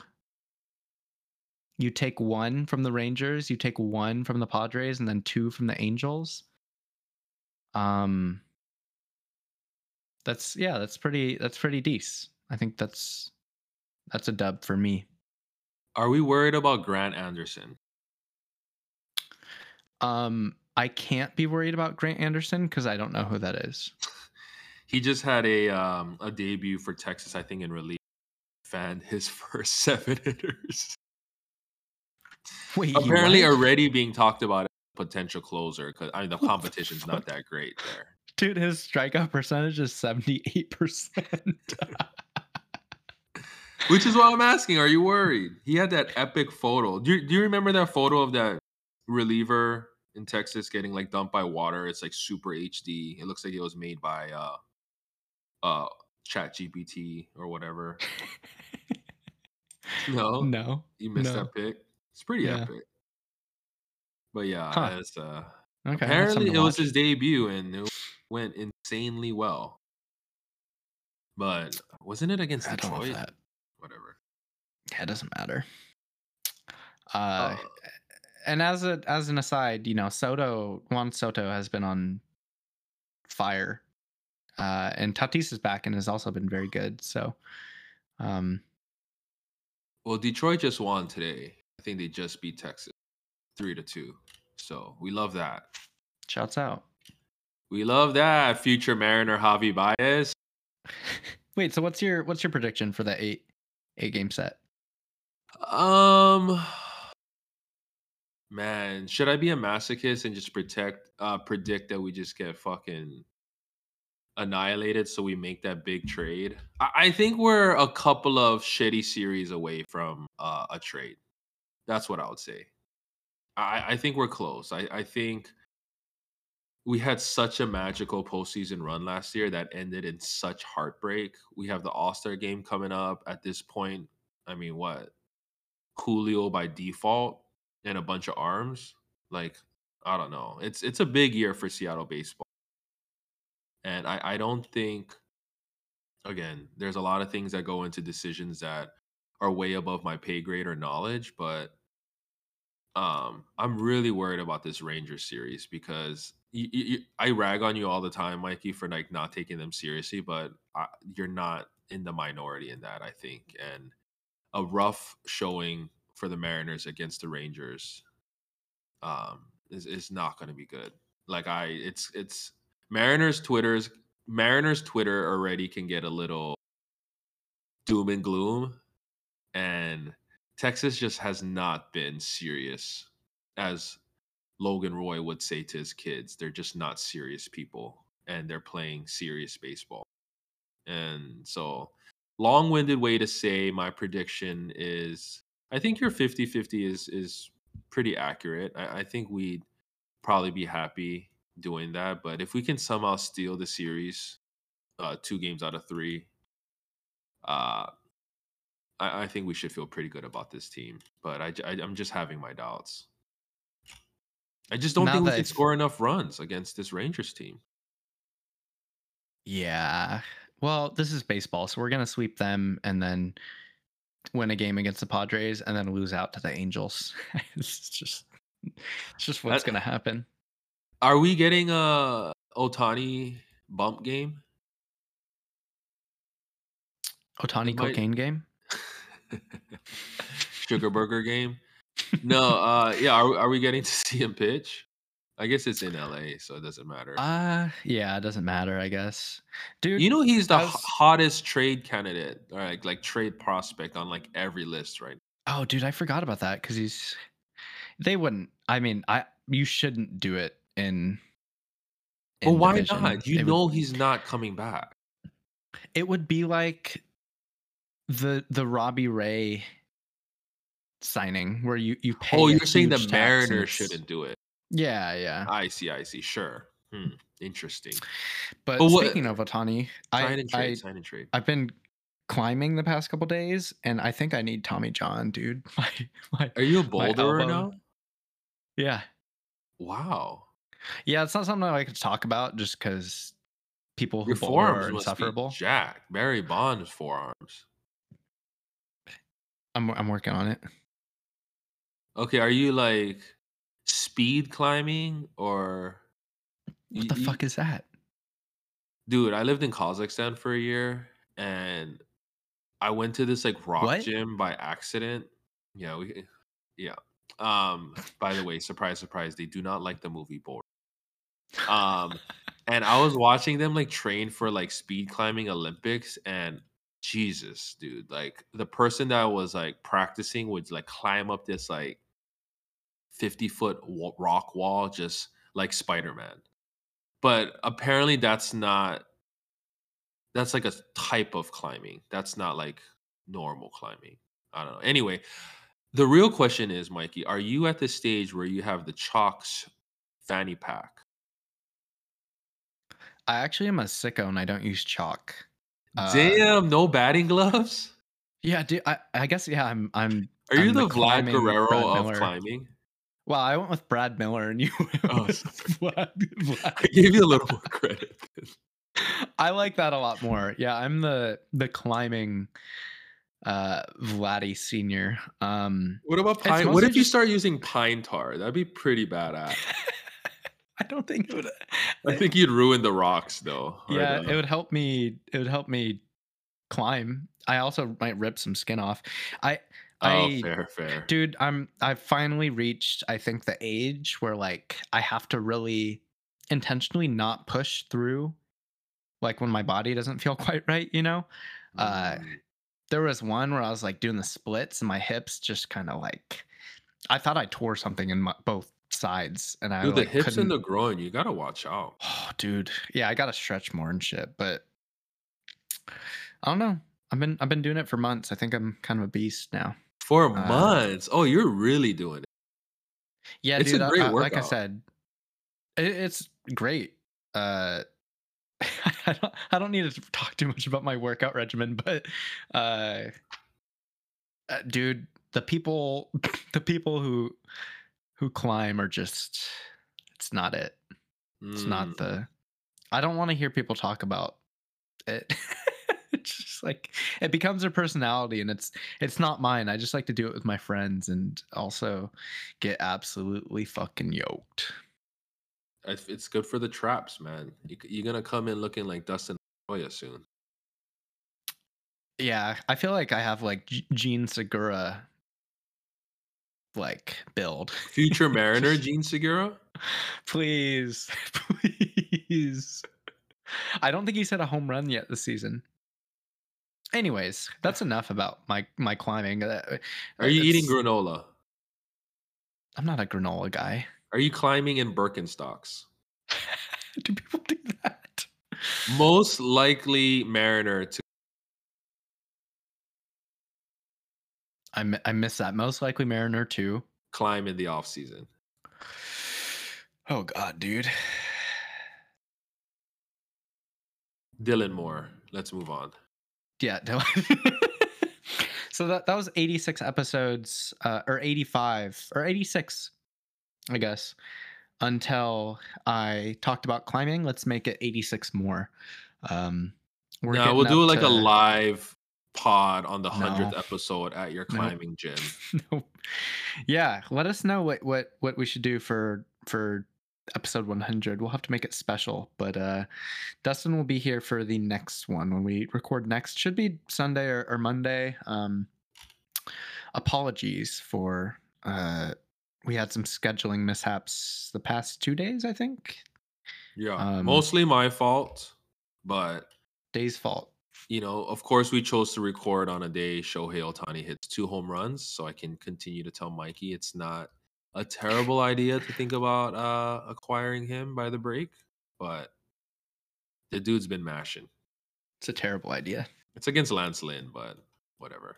you take one from the Rangers, you take one from the Padres, and then two from the Angels. Um, that's yeah, that's pretty that's pretty decent. I think that's that's a dub for me. Are we worried about Grant Anderson? Um, I can't be worried about Grant Anderson because I don't know who that is. [laughs] He just had a um a debut for Texas, I think, in relief. Fanned his [laughs] first seven [laughs] hitters. [laughs] Wait, Apparently, already being talked about as a potential closer because I mean the competition's not that great there. [laughs] dude, his strikeout percentage is seventy eight percent. [laughs] Which is why I'm asking: Are you worried? He had that epic photo. Do you, do you remember that photo of that reliever in Texas getting like dumped by water? It's like super HD. It looks like it was made by uh uh Chat GPT or whatever. No, No, you missed no. that pick. It's pretty Yeah. epic. But yeah, Huh. uh, Okay, apparently it was his debut and it went insanely well. But wasn't it against I Detroit? Whatever. Yeah, it doesn't matter. Uh, Uh, and as a as an aside, you know, Soto Juan Soto has been on fire, uh, and Tatis is back and has also been very good. So, um, well, Detroit just won today. I think they just beat Texas three to two. So we love that. shouts out. We love that. Future Mariner Javi Baez. [laughs] Wait, so what's your what's your prediction for that eight eight game set? Um man, should I be a masochist and just protect uh predict that we just get fucking annihilated so we make that big trade? I, I think we're a couple of shitty series away from uh, a trade. That's what I would say. I, I think we're close. I, I think we had such a magical postseason run last year that ended in such heartbreak. We have the All Star game coming up at this point. I mean, what? Coolio by default and a bunch of arms. Like, I don't know. It's it's a big year for Seattle baseball. And I, I don't think again, there's a lot of things that go into decisions that are way above my pay grade or knowledge, but um, I'm really worried about this Rangers series because you, you, I rag on you all the time, Mikey, for like not taking them seriously, but I, you're not in the minority in that, I think. And a rough showing for the Mariners against the Rangers um is, is not going to be good. Like I it's it's Mariners Twitter's Mariners Twitter already can get a little doom and gloom and Texas just has not been serious as Logan Roy would say to his kids. They're just not serious people and they're playing serious baseball. And so long-winded way to say my prediction is I think your 50-50 is is pretty accurate. I, I think we'd probably be happy doing that. But if we can somehow steal the series, uh, two games out of three, uh, I, I think we should feel pretty good about this team. But I, I am just having my doubts. I just don't Now think we can score enough runs against this Rangers team. Yeah. Well, this is baseball, so we're gonna sweep them and then win a game against the Padres and then lose out to the Angels. [laughs] it's just it's just what's That- gonna happen. Are we getting a Ohtani bump game? Ohtani might- cocaine game? Sugar Burger game? No, uh, yeah. Are, we- are we getting to [laughs] see him pitch? I guess it's in LA, so it doesn't matter. Uh yeah, it doesn't matter, I guess. Dude, you know, he's the was- hottest trade candidate, or like, like trade prospect on like every list right Oh, dude, I forgot about that because he's. They wouldn't. I mean, I you shouldn't do it in. Well, why division. not? You It would- know he's not coming back. it would be like the the Robbie Ray signing where you you pay. Oh, you're saying the huge tax and Mariners shouldn't do it. Yeah, yeah. I see. I see. Sure. Hmm. Interesting. But But what- speaking of Ohtani, Sign I, and I sign and trade. I've been climbing the past couple days, and I think I need Tommy John, dude. [laughs] My, my, Are you a elbow. now? yeah, Wow. yeah. It's not something I could talk about just because people who Your forearms are insufferable. jacked. Barry Bonds forearms. I'm I'm working on it. Okay, are you like speed climbing or What You- the you- fuck is that? dude, I lived in Kazakhstan for a year and I went to this like rock What? gym by accident. Yeah, we yeah. Um by the way, surprise surprise, they do not like the movie Borat. Um and I was watching them like train for like speed climbing Olympics and Jesus, dude, like the person that was like practicing would like climb up this like 50 foot rock wall just like Spider-Man. But apparently that's not that's like a type of climbing. That's not like normal climbing. I don't know. Anyway, the real question is, Mikey, are you at the stage where you have the chalks fanny pack? I actually am a sicko and I don't use chalk. Uh, Damn, no batting gloves? Yeah, dude. I, I guess yeah. I'm I'm. Are you I'm the, the Vlad Guerrero Brad of Miller. climbing? Well, I went with Brad Miller, and you [laughs] went Oh, sorry. [laughs] Vlad, I gave you a little more credit. [laughs] I like that a lot more. Yeah, I'm the the climbing uh Vladdy senior. Um What about pine? What if you start using pine tar? That'd be pretty badass. I don't think it would I think you'd ruin the rocks though. Yeah, the- it would help me it would help me climb. I also might rip some skin off. I Oh, I fair, fair. dude, I'm I've finally reached I think the age where like I have to really intentionally not push through like when my body doesn't feel [laughs] quite right, you know? uh, Mm. there was one where I was like doing the splits and my hips just kind of like I thought I tore something in my, both sides and I Dude, the like, hips couldn't, and the groin, you gotta watch out. oh dude yeah I gotta stretch more and shit but I don't know I've been I've been doing it for months I think I'm kind of a beast now For Uh, months. Oh, you're really doing it. yeah It's a dude I- great I- like I said it, it's great uh [laughs] I don't, I don't need to talk too much about my workout regimen, but uh, uh, dude, the people, [laughs] the people who who climb are just, it's not it. It's Mm. not the. I don't want to hear people talk about it. [laughs] it's just like it becomes their personality, and it's it's not mine. I just like to do it with my friends, and also get absolutely fucking yoked. It's it's good for the traps, man. You, you're gonna come in looking like Dustin Hoya soon. Yeah, I feel like I have like Jean Segura like build. Future Mariner [laughs] Jean Segura. Please, [laughs] please. I don't think he's had a home run yet this season. Anyways, that's enough about my my climbing. Uh, Are you eating granola? I'm not a granola guy. Are you climbing in Birkenstocks? [laughs] Do people do that? Most likely Mariner to I I miss that. Most likely Mariner too. climb in the off season. Oh God, dude. Dylan Moore. Let's move on. Yeah. [laughs] no. so that that was 86 episodes, uh, or 85 or 86, I guess. Until I talked about climbing, let's make it 86 more. Um, we're no, we'll do like a live pod on the hundredth No. episode at your No. climbing gym. [laughs] Nope. yeah let us know what what what we should do for for episode 100 we'll have to make it special but uh dustin will be here for the next one when we record next should be sunday or, or monday um apologies for uh we had some scheduling mishaps the past two days i think Yeah, Um, mostly my fault, but Dae's fault you know, of course, we chose to record on a day Shohei Ohtani hits two home runs, so I can continue to tell Mikey it's not a terrible idea to think about uh, acquiring him by the break, but the dude's been mashing. it's a terrible idea It's against Lance Lynn, but whatever.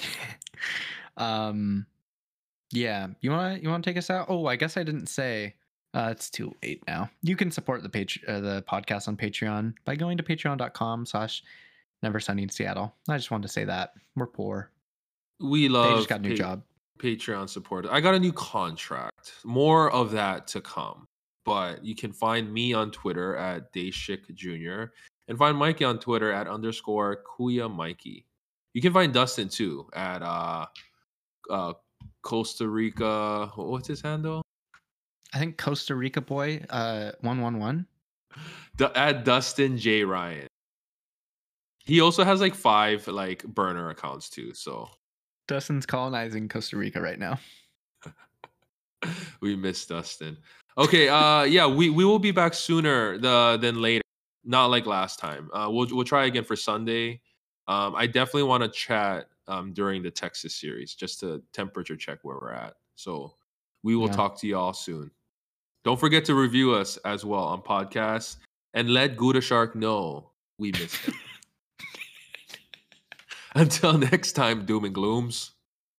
[laughs] um yeah you want to you want to take us out oh i guess i didn't say uh it's too late now you can support the page uh, the podcast on patreon by going to patreon.com slash never sunny in seattle i just wanted to say that we're poor We they love just got a new Pa- job Patreon support. I got a new contract. More of that to come. But you can find me on Twitter at Daeshik Jr. and find Mikey on Twitter at underscore Kuya Mikey. You can find Dustin too at uh uh Costa Rica. What's his handle? i think costa rica boy uh 111 Du- at Dustin J Ryan. He also has like five like burner accounts too. So dustin's colonizing costa rica right now [laughs] we miss Dustin. Okay, uh yeah, we we will be back sooner the than later. Not like last time. Uh we'll we'll try again for Sunday. Um I definitely want to chat um during the Texas series just to temperature check where we're at. So we will Yeah. talk to y'all soon. Don't forget to review us as well on podcasts and let Gouda Shark know we miss him. Until [laughs] next time, doom and glooms.